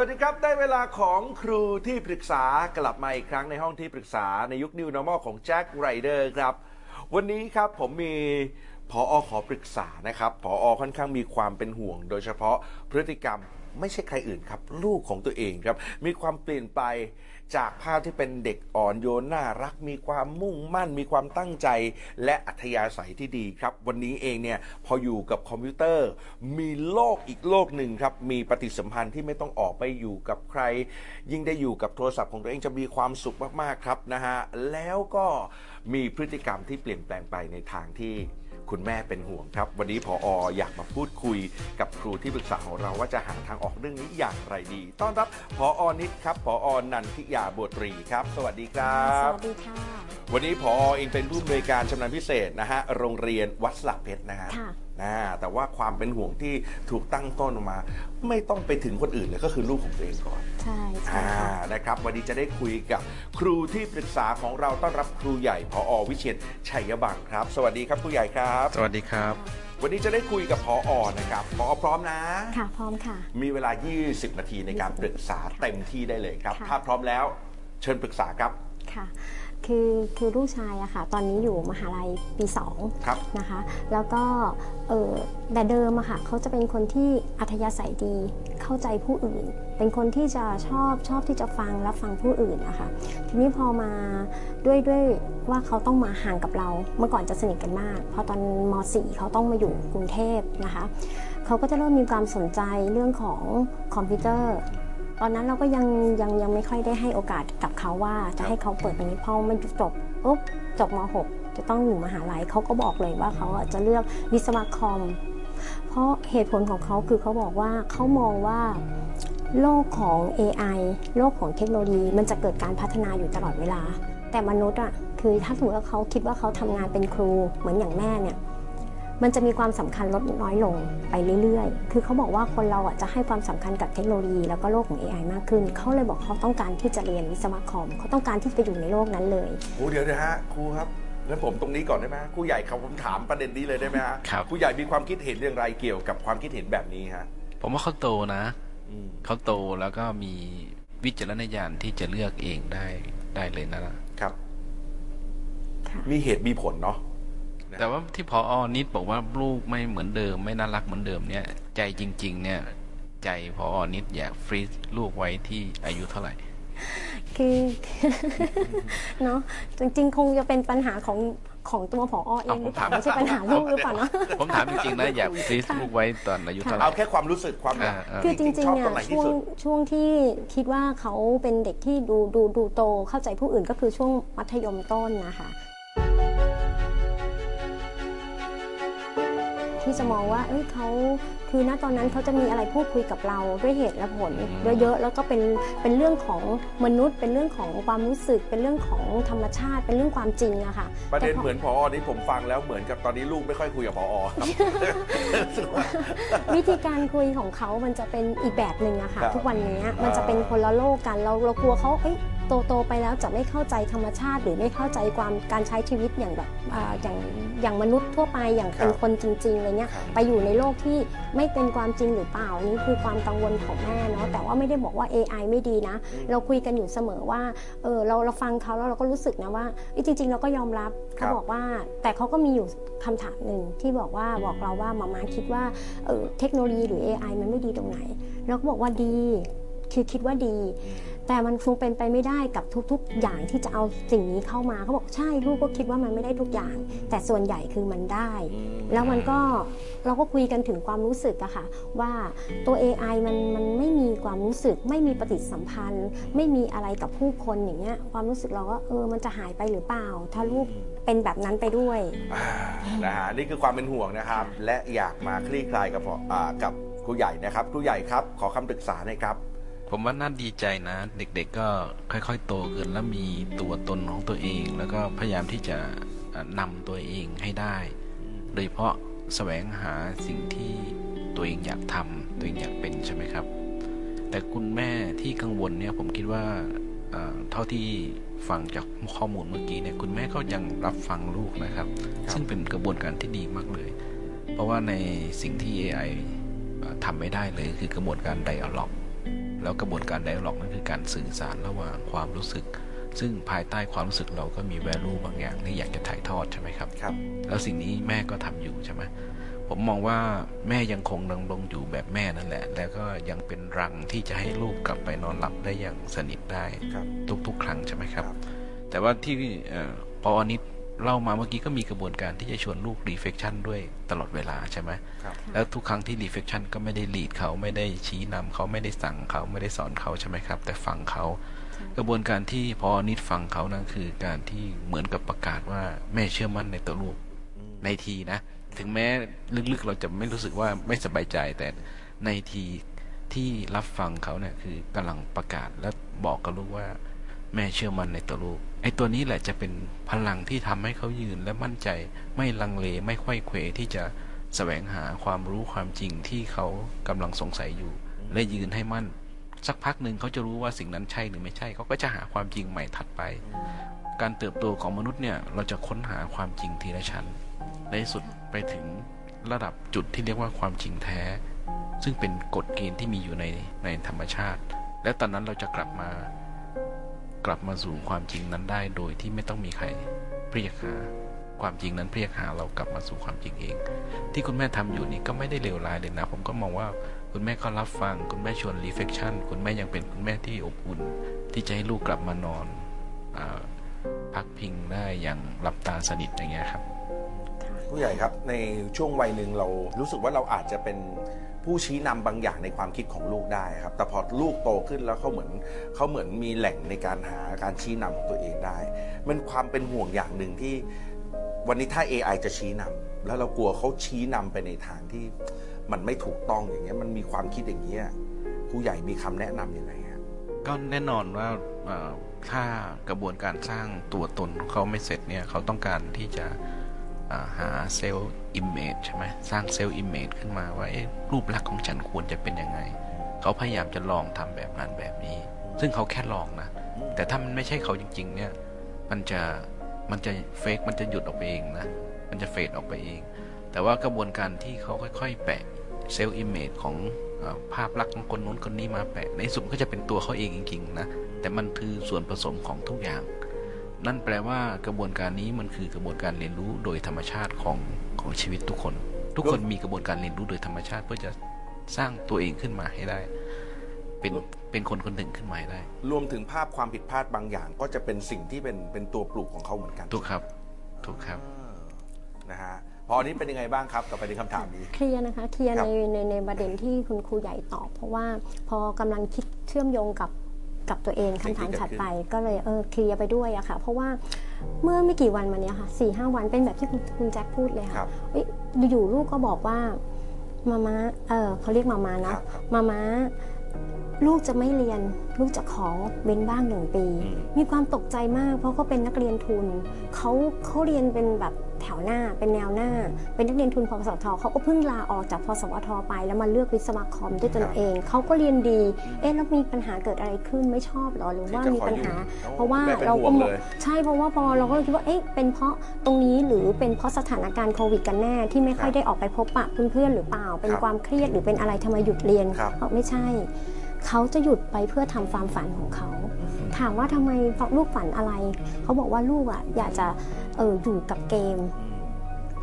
สวัสดีครับ ได้เวลาของครูที่ปรึกษากลับมาอีกครั้งในห้องที่ปรึกษาในยุค New Normal ของแจ็คไรเดอร์ครับ วันนี้ครับผมมีพออขอปรึกษานะครับพออค่อนข้างมีความเป็นห่วง โดยเฉพาะพฤติกรรมไม่ใช่ใครอื่นครับ ลูกของตัวเองครับ มีความเปลี่ยนไป จากภาพที่เป็นเด็กอ่อนโยนน่ารักมีความมุ่งมั่น มีความตั้งใจ และอัธยาศัยที่ดีครับ วันนี้เองเนี่ยพออยู่กับคอมพิวเตอร์ มีโลกอีกโลกหนึ่งครับ มีปฏิสัมพันธ์ที่ไม่ต้องออกไปอยู่กับใคร ยิ่งได้อยู่กับโทรศัพท์ของตัวเองจะมีความสุขมากๆครับนะฮะแล้วก็มีพฤติกรรมที่เปลี่ยนแปลงไปในทางที่ คุณแม่เป็นห่วงครับ วันนี้พอออยากมาพูดคุยกับครูที่ปรึกษาของเราว่าจะหาทางออกเรื่องนี้อย่างไรดี ต้อนรับพออนิดครับพออนันทิยาบัวตรีครับ สวัสดีครัสบวัสดีค่ะ วันนี้พอเองเป็นผู้อำนวยการชำนาญพิเศษนะฮะโรงเรียนวัดสลักเพชรนะฮะค่ะ นะแต่ว่าความเป็นห่วงที่ถูกตั้งต้นออกมา ไม่ต้องไปถึงคนอื่นเลยก็คือลูกของตัวเองก่อน ใช่ใช่อ่าค่ะนะครับ วันนี้จะได้คุยกับครูที่ปรึกษาของเราต้อนรับครูใหญ่พออวิเชียนชัยบังครับ สวัสดีครับครูใหญ่ครับ สวัสดีครับ วันนี้จะได้คุยกับพออนะครับพอพร้อมนะ ค่ะพร้อมค่ะ มีเวลา 20 นาทีในการปรึกษาเต็มที่ได้เลยครับค่ะถ้าพร้อมแล้วเชิญปรึกษาครับค่ะ คือคือลูกชายอะค่ะ ตอนนี้อยู่มหาลัยปีสองครับนะคะ แล้วก็เออแต่เดิมอะค่ะเขาจะเป็นคนที่อัธยาศัยดีเข้าใจผู้อื่น เป็นคนที่จะชอบชอบที่จะฟังรับฟังผู้อื่นนะคะทีนี้พอมาด้วยด้วยว่าเขาต้องมาห่างกับเรา เมื่อก่อนจะสนิทกันมาก พอตอนม .4 เขาต้องมาอยู่กรุงเทพนะคะเขาก็จะเริ่มมีความสนใจเรื่องของคอมพิวเตอร์ ตอนนั้นเราก็ยังยังยังไม่ค่อยได้ให้โอกาสกับเขาว่า จะให้เขาเปิดตรงนี้พอมันจบปุ๊บจบม .6 จะต้องอยู่มหาลัยเขาก็บอกเลยว่าเขาจะเลือกวิศวะคอม เพราะเหตุผลของเขาคือเขาบอกว่าเขามองว่าโลกของ AI โลกของเทคโนโลยี มันจะเกิดการพัฒนาอยู่ตลอดเวลา แต่มนุษย์อะคือถ้าสมมติว่าเขาคิดว่าเขาทำงานเป็นครูเหมือนอย่างแม่เนี่ย มันจะมีความสำคัญลดน้อยลงไปเรื่อยๆ คือเขาบอกว่าคนเราอะจะให้ความสำคัญกับเทคโนโลยีแล้วก็โลกของ AI มากขึ้น เขาเลยบอกเขาต้องการที่จะเรียนวิศวะคอม เขาต้องการที่จะไปอยู่ในโลกนั้นเลยครูเดี๋ยวนะฮะครูครับงั้นผมตรงนี้ก่อนได้ไหมครูใหญ่ครับผมถามประเด็นนี้เลยได้ไหมฮะครับครูใหญ่มีความคิดเห็นอย่างไรเกี่ยวกับความคิดเห็นแบบนี้ฮะ ผมว่าเขาโตนะอืมเขาโตแล้วก็มีวิจารณญาณที่จะเลือกเองได้ได้เลยนะครับค่ะมีเหตุมีผลเนาะ แต่ว่าที่พออนิดบอกว่าลูกไม่เหมือนเดิม ไม่น่ารักเหมือนเดิมเนี่ย ใจจริง ๆ เนี่ย ใจพออนิดอยากฟรีซลูกไว้ที่อายุเท่าไหร่คือเนาะจริง ๆ คงจะเป็นปัญหาของของตัวผอเองหรือเปล่าเอาผมถามไม่ใช่ปัญหาลูกหรือเปล่าเนาะผมถามจริงๆนะอยากฟรีซลูกไว้ตอนอายุเท่าไหร่เอาแค่ความรู้สึกความอ่าอ่าคือจริงชอบๆเนี่ตรยงไหนที่ช่วงสุดช่วงที่คิดว่าเขาเป็นเด็กที่ดูดูดูโตเข้าใจผู้อื่นก็คือช่วงมัธยมต้นนะคะ ที่จะมองว่าเอ้ยเขาคือณตอนนั้นเขาจะมีอะไรพูดคุยกับเราด้วยเหตุและผลอืมเยอะๆแล้วก็เป็นเป็นเรื่องของมนุษย์ เป็นเรื่องของความรู้สึก เป็นเรื่องของธรรมชาติ เป็นเรื่องความจริงอะค่ะประเด็นแต่พอเหมือนพอนี่ผมฟังแล้วเหมือนกับตอนนี้ลูกไม่ค่อยคุยกับพอครับรู้สึกว่าวิธีการคุยของเขามันจะเป็นอีกแบบหนึ่งอะค่ะครับทุกวันนี้มันจะเป็นคนละโลกกันเราเรากลัวเขาเอ้ยโตโตไปแล้วจะไม่เข้าใจธรรมชาติ หรือไม่เข้าใจความการใช้ชีวิตอย่างแบบอ่าอย่างอย่างมนุษย์ทั่วไปอย่างเป็นครับคนจริงๆอะไรเงี้ยครับไปอยู่ในโลกที่ไม่เป็นความจริงหรือเปล่านี่คือความกังวลของแม่เนาะแต่ว่าไม่ได้บอกว่า AI ไม่ดีนะอืมเราคุยกันอยู่เสมอว่าเออเราเราฟังเขาแล้วเราก็รู้สึกนะว่าเอ้ยจริง ๆ เราก็ยอมรับครัเขาบบอกว่า แต่เขาก็มีอยู่คำถามหนึ่งที่บอกว่าบอกเราว่ามาม่าคิดว่าเออเทคโนโลยีหรือ AI มันไม่ดีตรงไหนเราก็บอกว่าดีคือคิดว่าดี แต่มันคงเป็นไปไม่ได้กับทุกๆ อย่างที่จะเอาสิ่งนี้เข้ามาเขาบอกใช่ลูกก็คิดว่ามันไม่ได้ทุกอย่าง แต่ส่วนใหญ่คือมันได้อืมแล้วมันก็เราก็คุยกันถึงความรู้สึกอะค่ะ ว่าตัว AI มันมันไม่มีความรู้สึก ไม่มีปฏิสัมพันธ์ ไม่มีอะไรกับผู้คนอย่างเงี้ยความรู้สึกเราก็เออมันจะหายไปหรือเปล่า ถ้าลูกเป็นแบบนั้นไปด้วยอ่านะฮะนี่คือความเป็นห่วงนะครับ และอยากมาคลี่คลายกับพออ่ากับครูใหญ่นะครับครูใหญ่ครับ ขอคำปรึกษาหน่อยครับ ผมว่าน่าดีใจนะ เด็กๆก็ค่อยๆ โตขึ้นแล้วมีตัวตนของตัวเอง แล้วก็พยายามที่จะอ่านำตัวเองให้ได้ โดยเฉพาะแสวงหาสิ่งที่ตัวเองอยากทำตัวเองอยากเป็นใช่ไหมครับ แต่คุณแม่ที่กังวลเนี่ยผมคิดว่าเอ่อเท่าที่ฟังจากข้อมูลเมื่อกี้เนี่ยคุณแม่ก็ยังรับฟังลูกนะครับครับซึ่งเป็นกระบวนการที่ดีมากเลย เพราะว่าในสิ่งที่ AI เอ่อทำไม่ได้เลยคือกระบวนการไดอะล็อก แล้วกระบวนการไดอะล็อกนั่นคือการสื่อสารระหว่างความรู้สึก ซึ่งภายใต้ความรู้สึกเราก็มี value บางอย่างที่อยากจะถ่ายทอดใช่ไหมครับครับ แล้วสิ่งนี้แม่ก็ทำอยู่ใช่ไหมผมมองว่าแม่ยังคงดำรงอยู่แบบแม่นั่นแหละ แล้วก็ยังเป็นรังที่จะให้ลูกกลับไปนอนหลับได้อย่างสนิทได้ครับทุกๆ ครั้งใช่ไหมครับครับแต่ว่าที่เอ่อปอนิด เล่ามาเมื่อกี้ก็มีกระบวนการที่จะชวนลูก reflection ด้วยตลอดเวลาใช่ไหมครับแล้วทุกครั้งที่ reflection ก็ไม่ได้ lead เขาไม่ได้ชี้นำเขาไม่ได้สั่งเขาไม่ได้สอนเขาใช่ไหมครับ แต่ฟังเขา กระบวนการที่พอนิดฟังเขานั่นคือการที่เหมือนกับประกาศว่าแม่เชื่อมั่นในตัวลูกในทีนะ ถึงแม้ลึกๆเราจะไม่รู้สึกว่าไม่สบายใจแต่ในทีที่รับฟังเขาเนี่ยคือกำลังประกาศและบอกกับลูกว่า แม่เชื่อมั่นในตัวลูก ไอ้ตัวนี้แหละจะเป็นพลังที่ทำให้เขายืนและมั่นใจ ไม่ลังเลไม่ค่อยเขวที่จะแสวงหาความรู้ความจริงที่เขากำลังสงสัยอยู่ และยืนให้มั่น สักพักหนึ่งเขาจะรู้ว่าสิ่งนั้นใช่หรือไม่ใช่ เขาก็จะหาความจริงใหม่ถัดไป การเติบโตของมนุษย์เนี่ยเราจะค้นหาความจริงทีละชั้นในที่สุดไปถึงระดับจุดที่เรียกว่าความจริงแท้ ซึ่งเป็นกฎเกณฑ์ที่มีอยู่ในในธรรมชาติ และตอนนั้นเราจะกลับมา กลับมาสู่ความจริงนั้นได้โดยที่ไม่ต้องมีใครเรียกหา ความจริงนั้นเรียกหาเรากลับมาสู่ความจริงเอง ที่คุณแม่ทำอยู่นี่ก็ไม่ได้เลวร้ายเลยนะ ผมก็มองว่าคุณแม่ก็รับฟัง คุณแม่ชวน reflection คุณแม่ยังเป็นคุณแม่ที่อบอุ่น ที่จะให้ลูกกลับมานอนอพักพิงได้อย่างหลับตาสนิทอย่างเงี้ยครับผู้ใหญ่ครับในช่วงวัยหนึ่งเรารู้สึกว่าเราอาจจะเป็น ผู้ชี้นำบางอย่างในความคิดของลูกได้ครับ แต่พอลูกโตขึ้นแล้วเขาเหมือนเขาเหมือนมีแหล่งในการหาการชี้นำของตัวเองได้ มันความเป็นห่วงอย่างหนึ่งที่วันนี้ถ้า AI จะชี้นำแล้วเรากลัวเขาชี้นำไปในทางที่มันไม่ถูกต้องอย่างเงี้ยมันมีความคิดอย่างเงี้ยผู้ใหญ่มีคำแนะนำยังไงครับก็แน่นอนว่าถ้ากระบวนการสร้างตัวตนของเขาไม่เสร็จเนี่ยเขาต้องการที่จะ หา self-image ใช่ไหมสร้าง self-image ขึ้นมาว่ารูปลักษณ์ของฉันควรจะเป็นยังไง เขาพยายามจะลองทำแบบนั้นแบบนี้ ซึ่งเขาแค่ลองนะ แต่ถ้ามันไม่ใช่เขาจริง ๆ เนี่ย มันจะมันจะ fade มันจะหลุดออกไปเองนะ มันจะ fade ออกไปเอง แต่ว่ากระบวนการที่เขาค่อย ๆ แปะ self-image ของภาพลักษณ์ของคนนู้นคนนี้มาแปะ ในที่สุดก็จะเป็นตัวเขาเองจริงๆนะ แต่มันคือส่วนผสมของทุกอย่าง นั่นแปลว่ากระบวนการนี้มันคือกระบวนการเรียนรู้โดยธรรมชาติของของชีวิตทุกคน ทุกคนมีกระบวนการเรียนรู้โดยธรรมชาติ เพื่อจะสร้างตัวเองขึ้นมาให้ได้ เป็นเป็นคนคนหนึ่งขึ้นมาให้ได้ รวมถึงภาพความผิดพลาดบางอย่าง ก็จะเป็นสิ่งที่เป็นเป็นตัวปลูกของเขาเหมือนกันถูกครับถูกครับอ่านะฮะพออันนี้เป็นยังไงบ้างครับต่อไปในคำถามนี้เคลียร์นะคะเคลียร์ครัในบในในประเด็นที่คุณครูใหญ่ตอบเพราะว่าพอกำลังคิดเชื่อมโยงกับ กับตัวเองคำถามถัดไปก็เลยเออเคลียร์ไปด้วยอะค่ะ เพราะว่าเมื่อไม่กี่วันมาเนี้ยค่ะสี่ห้าวันเป็นแบบที่คุณคุณแจ็คพูดเลยครัค่ะบเอ้ยอยู่ๆลูกก็บอกว่ามาม้าเออเขาเรียกมาม้าครัเนาะบมาม้าลูกจะไม่เรียน ลูกจะขอเว้นบ้างหนึ่งปีอืมมีความตกใจมาก เพราะเขาเป็นนักเรียนทุนเขาเขาเรียนเป็นแบบ แถวหน้าเป็นแนวหน้า เป็นนักเรียนทุนพสทเขาก็เพิ่งลาออกจากพสวทไป แล้วมาเลือกวิศวะคอมด้วยตนเอง เขาก็เรียนดี เอ๊ะแล้วมีปัญหาเกิดอะไรขึ้นไม่ชอบเหรอหรือว่ามีปัญหา เพราะว่าแม่เป็นเราห่ก็วงมเลองยใช่เพราะว่าพอเราก็คิดว่าเอ๊ะเป็นเพราะตรงนี้หรือเป็นเพราะสถานการณ์โควิดกันแน่ที่ไม่ค่อยครับได้ออกไปพบปะเพื่อนๆหรือเปล่า เป็นครับความเครียดหรือเป็นอะไรทำไมหยุดเรียนครับเขาไม่ใช่ เขาจะหยุดไปเพื่อทำความฝันของเขา ถามว่าทำไมลูกฝันอะไร เขาบอกว่าลูกอะอยากจะเอออยู่กับเกม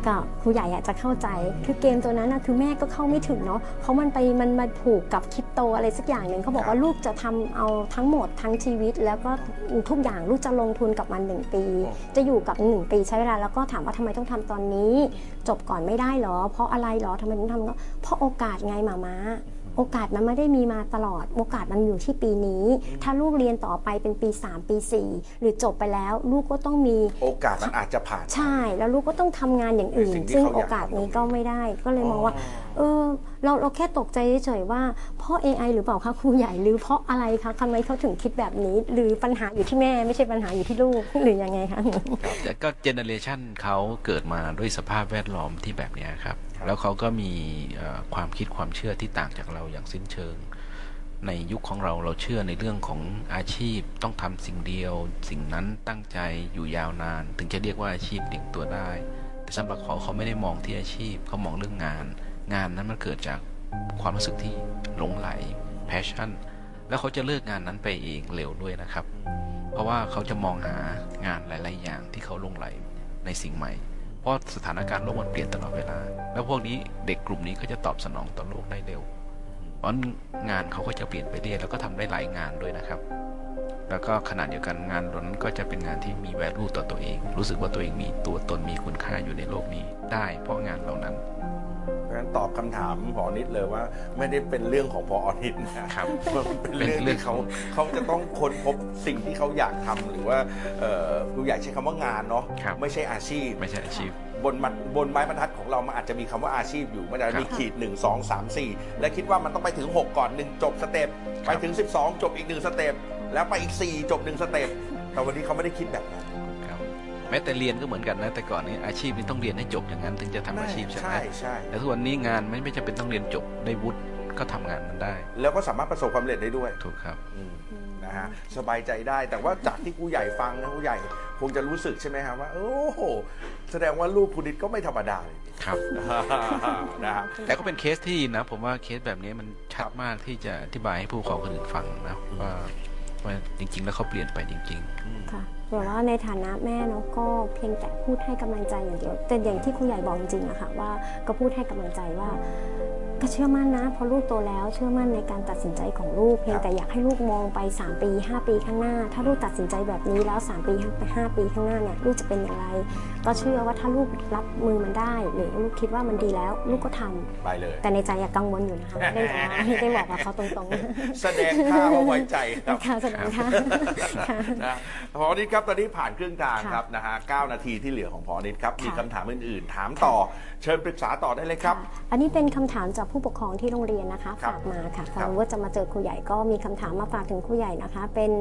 กับครูใหญ่อะจะเข้าใจคือเกมตัวนั้นนะคือแม่ก็เข้าไม่ถึงเนาะเขามันไปมันมาผูกกับคริปโตอะไรสักอย่างหนึ่งเขาบอกว่าลูกจะทำเอาทั้งหมดทั้งชีวิต แล้วก็ทุกอย่างลูกจะลงทุนกับมันหนึ่งปีโอ้จะอยู่กับหนึ่งปีใช้เวลาแล้วก็ถามว่าทำไมต้องทำตอนนี้ จบก่อนไม่ได้เหรอ เพราะอะไรเหรอทำไมต้องทำเพราะโอกาสไงหมาม้า โอกาสมันไม่ได้มีมาตลอด โอกาสมันอยู่ที่ปีนี้ ถ้าลูกเรียนต่อไปเป็นปี 3 ปี 4 หรือจบไปแล้วลูกก็ต้องมี โอกาสมันอาจจะผ่าน ใช่ แล้วลูกก็ต้องทำงานอย่างอื่ในนสิ่งที่ซึ่งเขาอยากโอกาสนี้ก็ไม่ได้ ก็เลยมองว่า เออ เราเราแค่ตกใจเฉยๆว่าเพราะ AI หรือเปล่าคะครูใหญ่หรือเพราะอะไรคะทำไมเขาถึงคิดแบบนี้ หรือปัญหาอยู่ที่แม่ไม่ใช่ปัญหาอยู่ที่ลูกหรือยังไงคะแต่ก็เจเนเรชันเขาเกิดมาด้วยสภาพแวดล้อมที่แบบเนี้ยครับ แล้วเขาก็มีความคิดความเชื่อที่ต่างจากเราอย่างสิ้นเชิง ในยุคของเราเราเชื่อในเรื่องของอาชีพต้องทำสิ่งเดียว สิ่งนั้นตั้งใจอยู่ยาวนาน ถึงจะเรียกว่าอาชีพเลี้ยงตัวได้ แต่สำหรับเขาเขาไม่ได้มองที่อาชีพเขามองเรื่องงาน งานนั้นมันเกิดจากความรู้สึกที่หลงไหล passion แล้วเขาจะเลิกงานนั้นไปเองเร็วด้วยนะครับ เพราะว่าเขาจะมองหางานหลาย ๆ อย่างที่เขาลงไหลในสิ่งใหม่ ราะสถานการณ์โลกมันเปลี่ยนตลอดเวลา แล้วพวกนี้เด็กกลุ่มนี้ก็จะตอบสนองต่อโลกได้เร็วเพราะงานเขาก็จะเปลี่ยนไปเรื่อยแล้วก็ทำได้หลายงานด้วยนะครับ แล้วก็ขณะเดียวกันงานหล่านั้นก็จะเป็นงานที่มี value ต่อตัวเอง รู้สึกว่าตัวเองมีตัวตนมีคุณค่าอยู่ในโลกนี้ได้ เพราะงานเหล่านั้น เพราะฉะนั้นตอบคำถามพอนิดเลยว่า ไม่ได้เป็นเรื่องของพอนิดนะครับมันเป็นเรื่องเป็นเรื่อที่งเขาเขาจะต้องค้นพบสิ่งที่เขาอยากทำหรือว่าเอ่อผู้ใหญ่ใช้คำว่างานเนาะครับไม่ใช่อาชีพไม่ใช่อาชีพบนมันบนไม้บรรทัดของเรามันอาจจะมีคำว่าอาชีพอยู่มันอาจจะมีครับขีด 1 2 3 4 และคิดว่ามันต้องไปถึง 6 ก่อน 1 จบสเต็ปครัไปบถึง 12 จบอีก 1 สเต็ปแล้วไปอีก 4 จบ 1 สเต็ปแต่วันนี้เขาไม่ได้คิดแบบนั้นครับ แม้แต่เรียนก็เหมือนกันนะแต่ก่อนนี้อาชีพนี่ต้องเรียนให้จบอย่างนั้นถึงจะทำอาชีพใช่ไหมใช่ใช่แต่ทุกวันนี้งานไม่ไม่จำเป็นต้องเรียนจบได้วุฒิก็ทำงานมันได้ แล้วก็สามารถประสบความสำเร็จได้ด้วยถูกครับอืมนะฮะสบายใจได้แต่ว่าจากที่ผู้ใหญ่ฟังนะผู้ใหญ่คงจะรู้สึกใช่ไหมครับว่า โอ้โหแสดงว่าลูกคุณนิดก็ไม่ธรรมดาเลยครับนะฮะแต่ก็เป็นเคสที่นะ ผมว่าเคสแบบนี้มันชัดมากที่จะอธิบายให้ผู้ปกครองคนอื่นฟังนะว่า ว่าจริง ๆ แล้วเขาเปลี่ยนไปจริงค่ะแต่ว่าในฐานะแม่เนาะก็เพียงแต่พูดให้กำลังใจอย่างเดียวแต่อย่างที่ครูใหญ่บอกจริงๆอะค่ะว่าก็พูดให้กำลังใจว่า ก็เชื่อมั่นนะเพราะลูกโตแล้วเชื่อมั่นในการตัดสินใจของลูกเพียงแต่อยากให้ลูกมองไป 3 ปี 5 ปีข้างหน้า ถ้าลูกตัดสินใจแบบนี้แล้ว 3 ปี5ปีข้างหน้าเนี่ยลูกจะเป็นอย่างไร ก็เชื่อว่าถ้าลูกรับมือมันได้ หรือลูกคิดว่ามันดีแล้ว ลูกก็ทำไปเลย แต่ในใจอยากกังวลอยู่นะคะไม่ได้บอกไม่ได้บอกกับเขาตรงๆ แสดงท่าว่าไว้ใจครับค่ะแสดงค่ะค่ะนะพอนิดครับตอนนี้ผ่านครึ่งทางค่ะครับนะฮะ9นาทีที่เหลือของพอนิดครับค่ะมีคำถามอื่นๆ ถามต่อ เชิญปรึกษาต่อได้เลยครับ อันนี้เป็นคำถามจากผู้ปกครองที่โรงเรียนนะคะครับฝากมาค่ะคพรัอบรู้ว่าจะมาเจอครูใหญ่ก็มีคำถามมาฝากถึงครูใหญ่นะคะ เป็น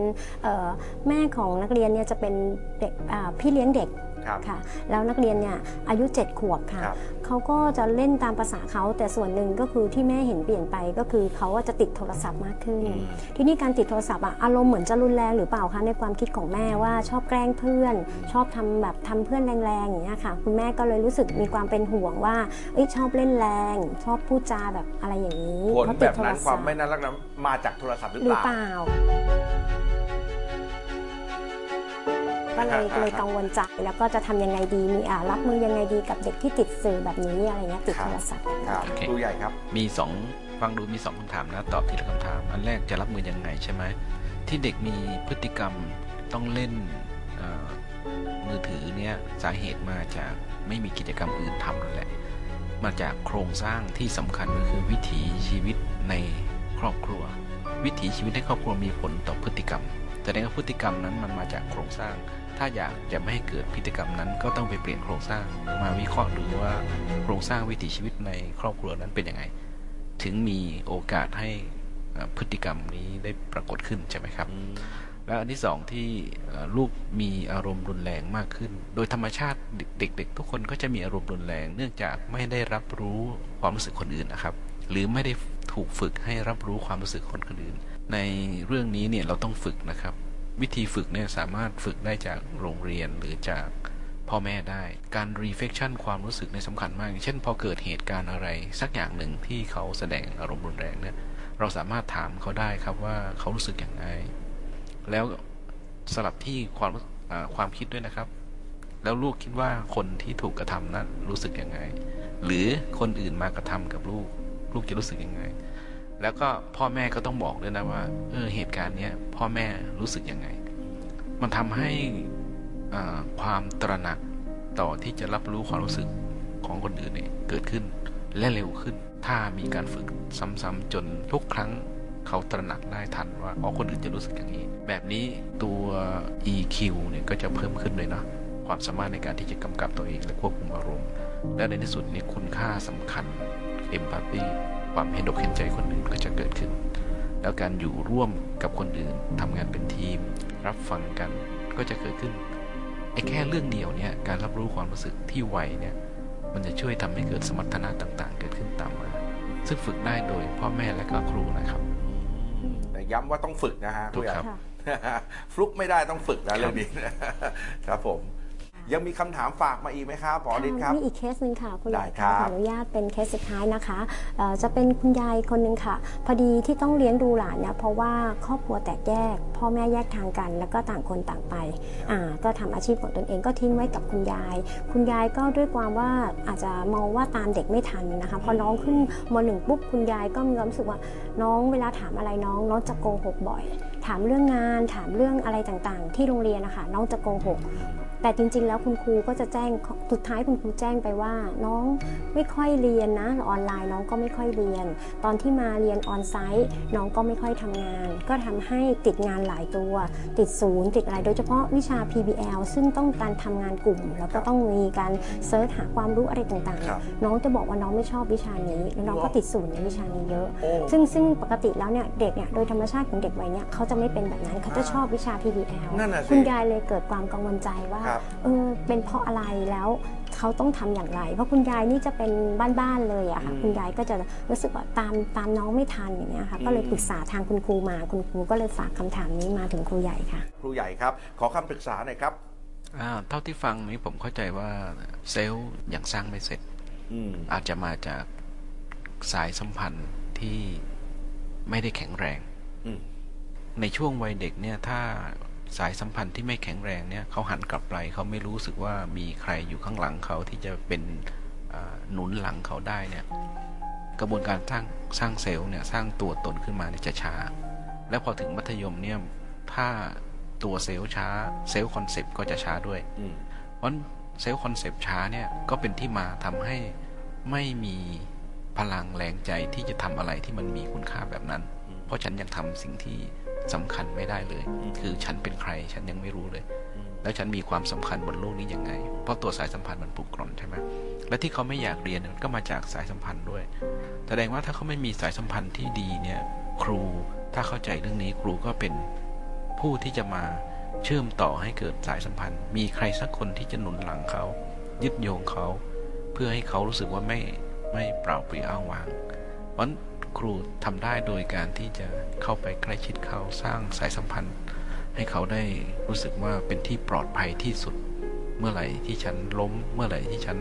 เอ่อแม่ของนักเรียนเนี่ยจะเป็นเด็กอ่าพี่เลี้ยงเด็ก ครับค่ะ แล้วนักเรียนเนี่ยอายุ 7 ขวบค่ะ ครับ เขาก็จะเล่นตามภาษาเขาแต่ส่วนหนึ่งก็คือที่แม่เห็นเปลี่ยนไปก็คือเขาอะจะติดโทรศัพท์มากขึ้น อืม ทีนี้การติดโทรศัพท์อะอารมณ์เหมือนจะรุนแรงหรือเปล่าคะในความคิดของแม่ว่าชอบแกล้งเพื่อน ชอบทำแบบทำเพื่อนแรงๆอย่างเงี้ยค่ะ คุณแม่ก็เลยรู้สึกมีความเป็นห่วงว่าเอ้ยชอบเล่นแรง ชอบพูดจาแบบอะไรอย่างนี้ผลเพราะแบติดบโทรนั้นคศัวาพมท์ไม่น่ารักนั้นมาจากโทรศัพท์หรือหรืเปอล่า เปล่า ก็เลยเลยกังวลใจแล้วก็จะทำยังไงดีมีอ่ารับมือยังไงดีกับเด็กที่ติดสื่อแบบนี้อะไรเงี้ยติดครับโทรศัพท์ครับโอเคครูใหญ่ครับๆมีสองฟังดูมีสองคำถามนะตอบทีละคำถาม อันแรกจะรับมือยังไงใช่ไหมที่เด็กมีพฤติกรรมต้องเล่นเอ่อมือถือเนี่ยสาเหตุมาจากไม่มีกิจกรรมอื่นทำนั่นแหละ มาจากโครงสร้างที่สำคัญก็คือวิถีชีวิตในครอบครัว วิถีชีวิตในครอบครัวมีผลต่อพฤติกรรมแสดงว่าพฤติกรรมนั้นมันมาจากโครงสร้าง ถ้าอยากจะไม่ให้เกิดพฤติกรรมนั้น ก็ต้องไปเปลี่ยนโครงสร้าง มาวิเคราะห์ดูว่าโครงสร้างวิถีชีวิตในครอบครัวนั้นเป็นยังไง ถึงมีโอกาสให้พฤติกรรมนี้ได้ปรากฏขึ้นใช่ไหมครับ แล้วอันที่สองที่ลูกมีอารมณ์รุนแรงมากขึ้น โดยธรรมชาติเด็ก ๆ ทุกคนก็จะมีอารมณ์รุนแรง เนื่องจากไม่ได้รับรู้ความรู้สึกคนอื่นนะครับ หรือไม่ได้ถูกฝึกให้รับรู้ความรู้สึกคนคนอื่น ในเรื่องนี้เนี่ยเราต้องฝึกนะครับ วิธีฝึกเนี่ยสามารถฝึกได้จากโรงเรียนหรือจากพ่อแม่ได้ การ reflection ความรู้สึกเนี่สำคัญมาก เช่น พอเกิดเหตุการณ์อะไร สักอย่างหนึ่งที่เขาแสดงอารมณ์รุนแรงเนี่ย เราสามารถถามเขาได้ครับว่าเขารู้สึกอย่างไร แล้วสลับที่ความความคิดด้วยนะครับ แล้วลูกคิดว่าคนที่ถูกกระทำนั้นรู้สึกอยังไงหรือคนอื่นมากระทำกับลูก ลูกจะรู้สึกยังไง แล้วก็พ่อแม่ก็ต้องบอกด้วยนะว่าเออเหตุการณ์เนี้ยพ่อแม่รู้สึกยังไง มันทำให้ความตระหนักต่อที่จะรับรู้ความรู้สึกของคนอื่นเนี่ยเกิดขึ้นและเร็วขึ้น ถ้ามีการฝึกซ้ำๆจนทุกครั้งเขาตระหนักได้ทันว่าอ๋อคนอื่นจะรู้สึกอย่างนี้ แบบนี้ตัว EQ เนี่ยก็จะเพิ่มขึ้นเลยเนาะความสามารถในการที่จะกำกับตัวเองและควบคุมอารมณ์ และในที่สุดนี่คุณค่าสำคัญ empathy ความเห็นอกเห็นใจคนอื่นก็จะเกิดขึ้น แล้วการอยู่ร่วมกับคนอื่นทำงานเป็นทีม รับฟังกันก็จะเกิดขึ้นไอ้แค่เรื่องเดียวเนี่ยการรับรู้ความรู้สึกที่ไวเนี่ยมันจะช่วยทำให้เกิดสมรรถนะต่างๆ เกิดขึ้นตามมา ซึ่งฝึกได้โดยพ่อแม่และก็ครูนะครับแต่ย้ำว่าต้องฝึกนะฮะถูกครับผู้ใหญ่ฟลุกไม่ได้ต้องฝึกนะเรื่องนี้ครับผม ยังมีคำถามฝากมาอีกไหมครับผอฤทธิ์ครับ มีอีกเคสหนึ่งค่ะ คุณได้ยายครัค่ะบขออนุญาตเป็นเคสสุดท้ายนะคะเอ่อจะเป็นคุณยายคนหนึ่งค่ะ พอดีที่ต้องเลี้ยงดูหลานเนี่ยเพราะว่าครอบครัวแตกแยก พ่อแม่แยกทางกัน แล้วก็ต่างคนต่างไปอ่าก็ทำอาชีพของตนเองก็ทิ้งไว้กับคุณยาย คุณยายก็ด้วยความว่าอาจจะมองว่าตามเด็กไม่ทันนะคะพอน้องขึ้นมหนึ่งปุ๊บคุณยายก็มีความรู้สึกว่าน้องเวลาถามอะไรน้องน้องจะโกหกบ่อย ถามเรื่องงาน ถามเรื่องอะไรต่างๆ ที่โรงเรียนนะคะน้องจะโกหกแต่จริงๆ แล้วคุณครูก็จะแจ้งสุดท้ายคุณครูแจ้งไปว่า น้องไม่ค่อยเรียนนะออนไลน์น้องก็ไม่ค่อยเรียน ตอนที่มาเรียนออนไซต์น้องก็ไม่ค่อยทำงาน ก็ทำให้ติดงานหลายตัว ติดศูนย์ติดอะไรโดยเฉพาะวิชา PBL ซึ่งต้องการทำงานกลุ่ม แล้วก็ต้องมีการเซิร์ชหาความรู้อะไรต่างครับๆน้องจะบอกว่าน้องไม่ชอบวิชานี้แล้วน้องก็ติดศูนย์ในวิชานี้เยอะโอ้ซึ่งซึ่งปกติแล้วเนี่ยเด็กเนี่ยโดยธรรมชาติของเด็กวัยเนี่ยเขาจะไม่เป็นแบบนั้นเขาจะชอบวิชา PBL นั่นน่ะสิคุณยายเลยเกิดความกังวลใจว่าครับเออเป็นเพราะอะไรแล้วเขาต้องทำอย่างไร เพราะคุณยายนี่จะเป็นบ้านๆเลยอะค่ะอืมคุณยายก็จะรู้สึกว่าตามตามน้องไม่ทันอย่างเงี้ยค่ะก็เลยอืมปรึกษาทางคุณครูมาคุณครูก็เลยฝากคำถามนี้มาถึงครูใหญ่ค่ะ ครูใหญ่ครับ ขอคำปรึกษาหน่อยครับอ่าเท่าที่ฟังนี้ผมเข้าใจว่าเซลล์ยังสร้างไม่เสร็จอืมอาจจะมาจากสายสัมพันธ์ที่ไม่ได้แข็งแรงอืม ในช่วงวัยเด็กเนี่ยถ้าสายสัมพันธ์ที่ไม่แข็งแรงเนี่ยเขาหันกลับไปเขาไม่รู้สึกว่ามีใครอยู่ข้างหลังเขาที่จะเป็นหนุนหลังเขาได้เนี่ยกระบวนการสร้างสร้าง self เนี่ยสร้างตัวตนขึ้นมาเนี่ยจะช้า แล้วพอถึงมัธยมเนี่ยถ้าตัว self ช้า self-concept ก็จะช้าด้วยเพราะ self-concept ช้าเนี่ยก็เป็นที่มาทำให้ไม่มีพลังแรงใจที่จะทำอะไรที่มันมีคุณค่าแบบนั้น เพราะฉันยังทำสิ่งที่ สำคัญไม่ได้เลยอืมคือฉันเป็นใครฉันยังไม่รู้เลยอืมแล้วฉันมีความสำคัญบนโลกนี้ยังไง เพราะตัวสายสัมพันธ์มันผูกกร่อนใช่ไหมและที่เขาไม่อยากเรียนเนี่ยมันก็มาจากสายสัมพันธ์ด้วย แสดงว่าถ้าเขาไม่มีสายสัมพันธ์ที่ดีเนี่ย ครูถ้าเข้าใจเรื่องนี้ครูก็เป็นผู้ที่จะมาเชื่อมต่อให้เกิดสายสัมพันธ์ มีใครสักคนที่จะหนุนหลังเขา ยึดโยงเขา เพื่อให้เขารู้สึกว่าไม่ไม่เปล่าเปลี่ยวอ้างว้างเพราะฉะนั้น ครูทำได้โดยการที่จะเข้าไปใกล้ชิดเขาสร้างสายสัมพันธ์ ให้เขาได้รู้สึกว่าเป็นที่ปลอดภัยที่สุด เมื่อไหร่ที่ฉันล้ม เมื่อไหร่ที่ฉัน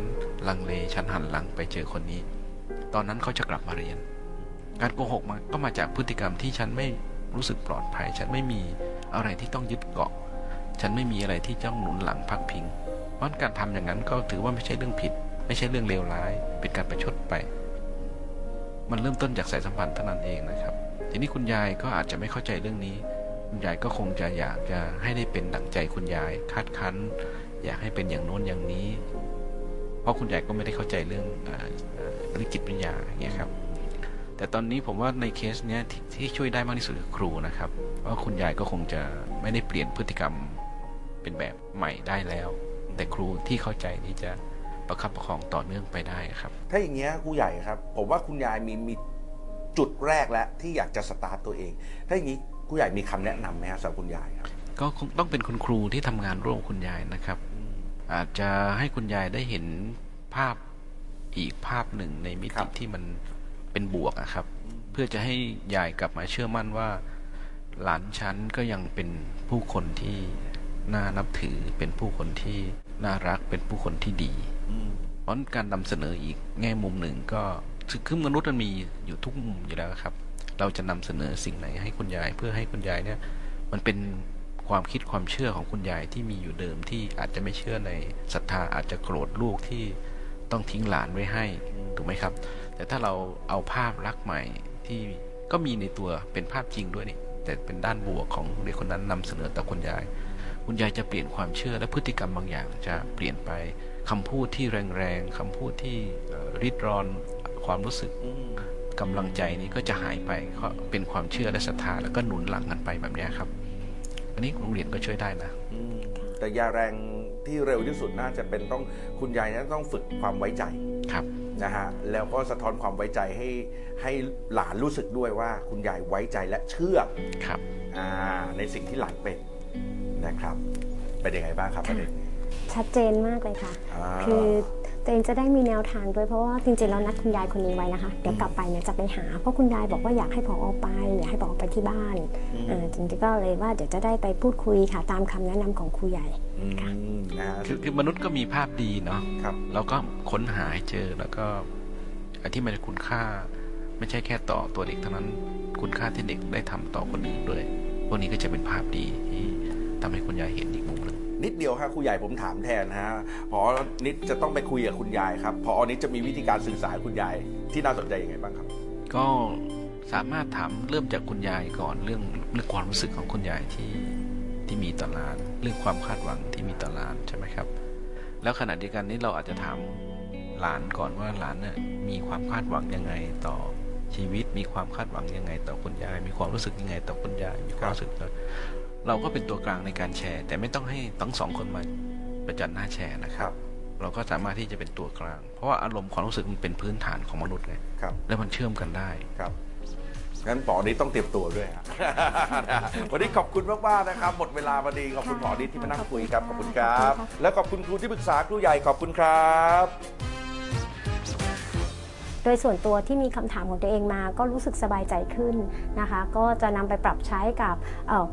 ลังเลฉันหันหลังไปเจอคนนี้ ตอนนั้นเขาจะกลับมาเรียน การโกหกมันก็มาจากพฤติกรรมที่ฉันไม่รู้สึกปลอดภัย ฉันไม่มีอะไรที่ต้องยึดเกาะ ฉันไม่มีอะไรที่ต้องหนุนหลังพักพิงเพราะการทำอย่างนั้นก็ถือว่าไม่ใช่เรื่องผิด ไม่ใช่เรื่องเลวร้าย เป็นการประชดไป มันเริ่มต้นจากสายสัมพันธ์เท่านั้นเองนะครับ ทีนี้คุณยายก็อาจจะไม่เข้าใจเรื่องนี้ คุณยายก็คงจะอยากจะให้ได้เป็นดั่งใจคุณยายคาดคั้น อยากให้เป็นอย่างโน้นอย่างนี้ เพราะคุณยายก็ไม่ได้เข้าใจเรื่องเอ่อเอ่อเรื่องจิตวิญญาณอย่างเงี้ยครับ แต่ตอนนี้ผมว่าในเคสเนี้ยที่ที่ช่วยได้มากที่สุดคือครูนะครับ เพราะคุณยายก็คงจะไม่ได้เปลี่ยนพฤติกรรมเป็นแบบใหม่ได้แล้ว แต่ครูที่เข้าใจที่จะ ประคับประคองต่อเนื่องไปได้ครับ ถ้าอย่างเงี้ยครูใหญ่ครับ ผมว่าคุณยายมีมีจุดแรกแล้วที่อยากจะสตาร์ตตัวเอง ถ้าอย่างนี้ครูใหญ่มีคำแนะนำไหมครับสำหรับคุณยายครับก็คงต้องเป็นคุณครูที่ทำงานร่วมกับคุณยายนะครับ อาจจะให้คุณยายได้เห็นภาพอีกภาพหนึ่งในมิครัติบที่มันเป็นบวกอะครับ เพื่อจะให้ยายกลับมาเชื่อมั่นว่า หลานฉันก็ยังเป็นผู้คนที่น่านับถือเป็นผู้คนที่น่ารักเป็นผู้คนที่ดีอืม เพราะการนำเสนออีกแง่มุมหนึ่งก็คือมนุษย์มันมีอยู่ทุกมุมอยู่แล้วครับ เราจะนำเสนอสิ่งไหนให้คุณยาย เพื่อให้คุณยายเนี่ย มันเป็นความคิดความเชื่อของคุณยายที่มีอยู่เดิมที่อาจจะไม่เชื่อในศรัทธาอาจจะโกรธลูกที่ต้องทิ้งหลานไว้ให้ถูกไหมครับ แต่ถ้าเราเอาภาพลักษณ์ใหม่ที่ก็มีในตัวเป็นภาพจริงด้วยนี่แต่เป็นด้านบวกของเด็กคนนั้นนำเสนอต่อคุณยาย คุณยายจะเปลี่ยนความเชื่อและพฤติกรรมบางอย่างจะเปลี่ยนไป คำพูดที่แรงๆคำพูดที่เอ่อริดรอนความรู้สึกอืมกำลังใจนี้ก็จะหายไปก็เป็นความเชื่อและศรัทธาแล้วก็หนุนหลังกันไปแบบเนี้ยครับ อันนี้โรงเรียนก็ช่วยได้นะอืมแต่ยาแรงที่เร็วที่สุดน่าจะเป็นต้องคุณยายนั้นต้องฝึกความไว้ใจครับนะฮะแล้วก็สะท้อนความไว้ใจให้ให้หลานรู้สึกด้วยว่าคุณยายไว้ใจและเชื่อครับอ่าในสิ่งที่หลานเป็นนะครับเป็นยังไงบ้างครับประเด็นนี้ ชัดเจนมากเลยค่ะอ่าคือตัวเองจะได้มีแนวทางด้วยเพราะว่าจริงๆเรานัดคุณยายคนนี้ไว้นะคะ เดี๋ยวกลับไปเนี่ยจะไปหา เพราะคุณยายบอกว่าอยากให้พอไปอยากให้พอไปที่บ้านเอ่อจริงๆก็เลยว่าเดี๋ยวจะได้ไปพูดคุยค่ะตามคำแนะนำของครูใหญ่อืมนะฮะคือคือมนุษย์ก็มีภาพดีเนาะครับเราก็ค้นหาให้เจอแล้วก็อันที่มันคุณค่าไม่ใช่แค่ต่อตัวเด็กเท่านั้นคุณค่าที่เด็กได้ทำต่อคนอื่นด้วย พวกนี้ก็จะเป็นภาพดีที่ทำให้คุณยายเห็นอีกมุมหนึ่ง นิดเดียวครับครูใหญ่ผมถามแทนนะฮะพอนิดจะต้องไปคุยกับคุณยายครับพอนิดจะมีวิธีการสื่อสารคุณยายที่น่าสนใจยังไงบ้างครับ ก็สามารถถามเริ่มจากคุณยายก่อนเรื่องเรื่องความรู้สึกของคุณยายที่ที่มีต่อหลาน เรื่องความคาดหวังที่มีต่อหลานใช่ไหมครับ แล้วขณะเดียวกันนี้เราอาจจะถามหลานก่อนว่าหลานเนี่ยมีความคาดหวังยังไงต่อชีวิตมีความคาดหวังยังไง ต่อคุณยาย มีความรู้สึกยังไง ต่อคุณยายมีความรู้สึกต่อ เราก็เป็นตัวกลางในการแชร์ แต่ไม่ต้องให้ทั้งสองคนมาประจันหน้าแชร์นะครับ เราก็สามารถที่จะเป็นตัวกลาง เพราะว่าอารมณ์ความรู้สึกมันเป็นพื้นฐานของมนุษย์ไงครับแล้วมันเชื่อมกันได้ครับงั้นปอนิดต้องเตรียมตัวด้วยฮะวันนี้ขอบคุณมากๆนะครับ หมดเวลาพอดีขอบคุณหมอนิดที่มานั่งคุยครับขอบคุณครับ แล้วขอบคุณครูที่ปรึกษาครูใหญ่ขอบคุณครับ โดยส่วนตัวที่มีคำถามของตัวเองมา ก็รู้สึกสบายใจขึ้นนะคะ ก็จะนำไปปรับใช้กับ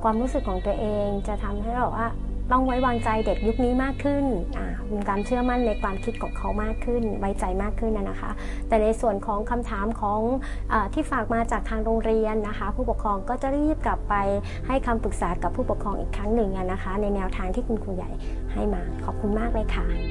ความรู้สึกของตัวเอง จะทำให้เราว่าต้องไว้วางใจเด็กยุคนี้มากขึ้นมีการเชื่อมั่นในความคิดของเขามากขึ้น ไว้ใจมากขึ้นนะคะ แต่ในส่วนของคำถามของอที่ฝากมาจากทางโรงเรียนนะคะ ผู้ปกครองก็จะรีบกลับไปให้คำปรึกษากับผู้ปกครองอีกครั้งหนึ่งนะคะ ในแนวทางที่คุณครูใหญ่ให้มา ขอบคุณมากเลยค่ะ